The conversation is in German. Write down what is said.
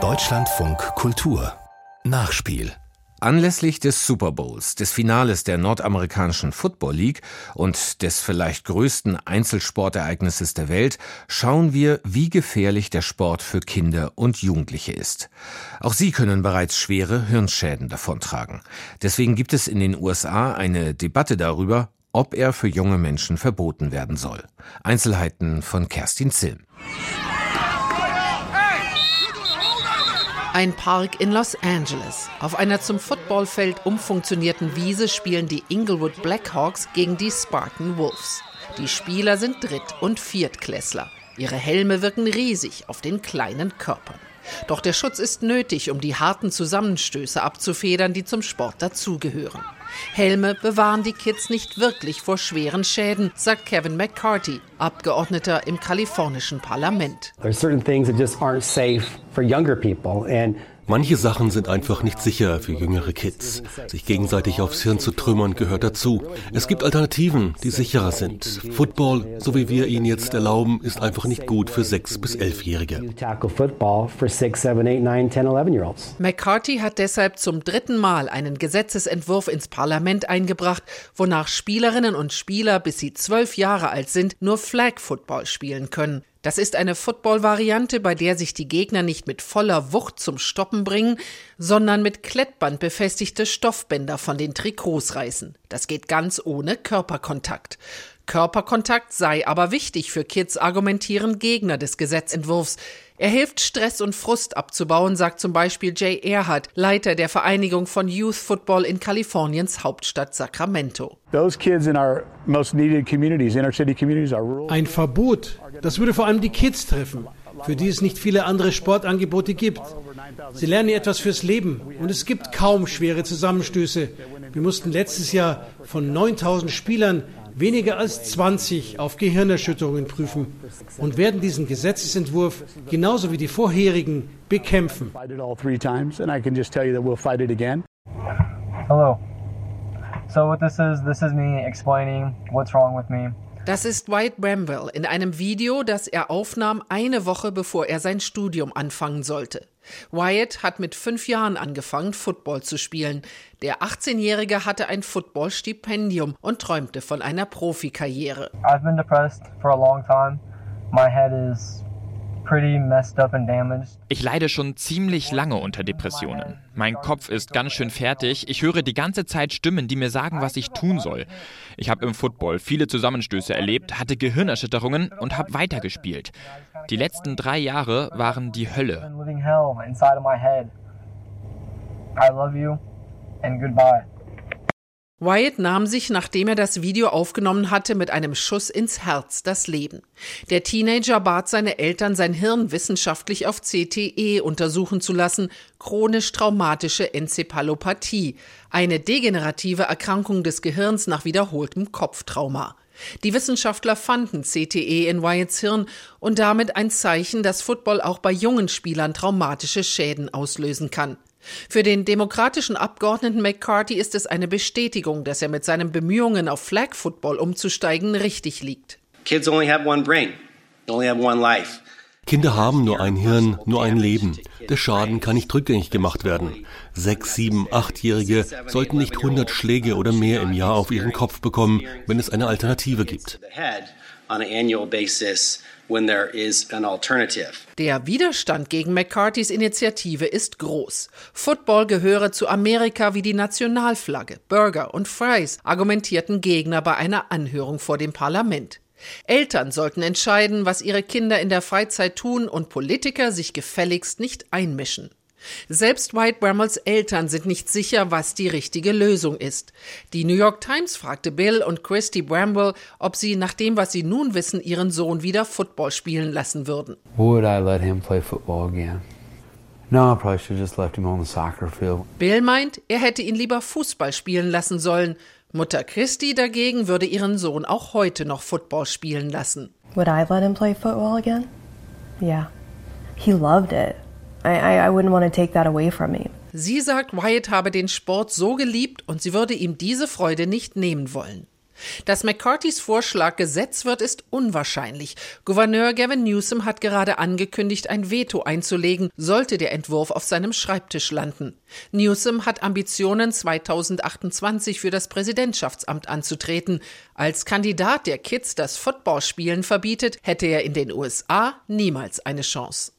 Deutschlandfunk Kultur Nachspiel Anlässlich des Super Bowls, des Finales der nordamerikanischen Football League und des vielleicht größten Einzelsportereignisses der Welt schauen wir, wie gefährlich der Sport für Kinder und Jugendliche ist. Auch sie können bereits schwere Hirnschäden davontragen. Deswegen gibt es in den USA eine Debatte darüber, ob er für junge Menschen verboten werden soll. Einzelheiten von Kerstin Zilm. Ein Park in Los Angeles. Auf einer zum Footballfeld umfunktionierten Wiese spielen die Inglewood Blackhawks gegen die Spartan Wolves. Die Spieler sind Dritt- und Viertklässler. Ihre Helme wirken riesig auf den kleinen Körpern. Doch der Schutz ist nötig, um die harten Zusammenstöße abzufedern, die zum Sport dazugehören. Helme bewahren die Kids nicht wirklich vor schweren Schäden, sagt Kevin McCarthy, Abgeordneter im kalifornischen Parlament. There are certain things that just aren't safe for younger people and Manche Sachen sind einfach nicht sicher für jüngere Kids. Sich gegenseitig aufs Hirn zu trümmern gehört dazu. Es gibt Alternativen, die sicherer sind. Football, so wie wir ihn jetzt erlauben, ist einfach nicht gut für 6- bis 11-Jährige. McCarthy hat deshalb zum dritten Mal einen Gesetzesentwurf ins Parlament eingebracht, wonach Spielerinnen und Spieler, bis sie zwölf Jahre alt sind, nur Flag Football spielen können. Das ist eine Football-Variante, bei der sich die Gegner nicht mit voller Wucht zum Stoppen bringen, sondern mit Klettband befestigte Stoffbänder von den Trikots reißen. Das geht ganz ohne Körperkontakt. Körperkontakt sei aber wichtig für Kids, argumentieren Gegner des Gesetzentwurfs. Er hilft, Stress und Frust abzubauen, sagt zum Beispiel Jay Erhardt, Leiter der Vereinigung von Youth Football in Kaliforniens Hauptstadt Sacramento. Ein Verbot, das würde vor allem die Kids treffen, für die es nicht viele andere Sportangebote gibt. Sie lernen etwas fürs Leben und es gibt kaum schwere Zusammenstöße. Wir mussten letztes Jahr von 9000 Spielern weniger als 20 auf Gehirnerschütterungen prüfen und werden diesen Gesetzesentwurf genauso wie die vorherigen bekämpfen. Hello. So what this is, this is me explaining what's wrong with me. Das ist White Bramwell in einem Video, das er aufnahm eine Woche bevor er sein Studium anfangen sollte. Wyatt hat mit fünf Jahren angefangen, Football zu spielen. Der 18-Jährige hatte ein Football-Stipendium und träumte von einer Profikarriere. I've been depressed for a long time. My head is ich leide schon ziemlich lange unter Depressionen. Mein Kopf ist ganz schön fertig. Ich höre die ganze Zeit Stimmen, die mir sagen, was ich tun soll. Ich habe im Football viele Zusammenstöße erlebt, hatte Gehirnerschütterungen und habe weitergespielt. Die letzten drei Jahre waren die Hölle. I love you and goodbye. Wyatt nahm sich, nachdem er das Video aufgenommen hatte, mit einem Schuss ins Herz das Leben. Der Teenager bat seine Eltern, sein Hirn wissenschaftlich auf CTE untersuchen zu lassen, chronisch traumatische Enzephalopathie, eine degenerative Erkrankung des Gehirns nach wiederholtem Kopftrauma. Die Wissenschaftler fanden CTE in Wyatts Hirn und damit ein Zeichen, dass Football auch bei jungen Spielern traumatische Schäden auslösen kann. Für den demokratischen Abgeordneten McCarthy ist es eine Bestätigung, dass er mit seinen Bemühungen auf Flag Football umzusteigen richtig liegt. Kids only have one brain. They only have one life. Kinder haben nur ein Hirn, nur ein Leben. Der Schaden kann nicht rückgängig gemacht werden. Sechs, sieben, achtjährige sollten nicht 100 Schläge oder mehr im Jahr auf ihren Kopf bekommen, wenn es eine Alternative gibt. Der Widerstand gegen McCarthys Initiative ist groß. Football gehöre zu Amerika wie die Nationalflagge. Burger und Fries argumentierten Gegner bei einer Anhörung vor dem Parlament. Eltern sollten entscheiden, was ihre Kinder in der Freizeit tun und Politiker sich gefälligst nicht einmischen. Selbst White Bramwells Eltern sind nicht sicher, was die richtige Lösung ist. Die New York Times fragte Bill und Christy Bramwell, ob sie nach dem, was sie nun wissen, ihren Sohn wieder Football spielen lassen würden. Would I let him play football again? No, I probably should just left him on the soccer field. Bill meint, er hätte ihn lieber Fußball spielen lassen sollen. Mutter Christy dagegen würde ihren Sohn auch heute noch Football spielen lassen. Would I let him play football again? Yeah. He loved it. I, I wouldn't want to take that away from me. Sie sagt, Wyatt habe den Sport so geliebt und sie würde ihm diese Freude nicht nehmen wollen. Dass McCartys Vorschlag Gesetz wird, ist unwahrscheinlich. Gouverneur Gavin Newsom hat gerade angekündigt, ein Veto einzulegen, sollte der Entwurf auf seinem Schreibtisch landen. Newsom hat Ambitionen, 2028 für das Präsidentschaftsamt anzutreten. Als Kandidat, der Kids das Footballspielen verbietet, hätte er in den USA niemals eine Chance.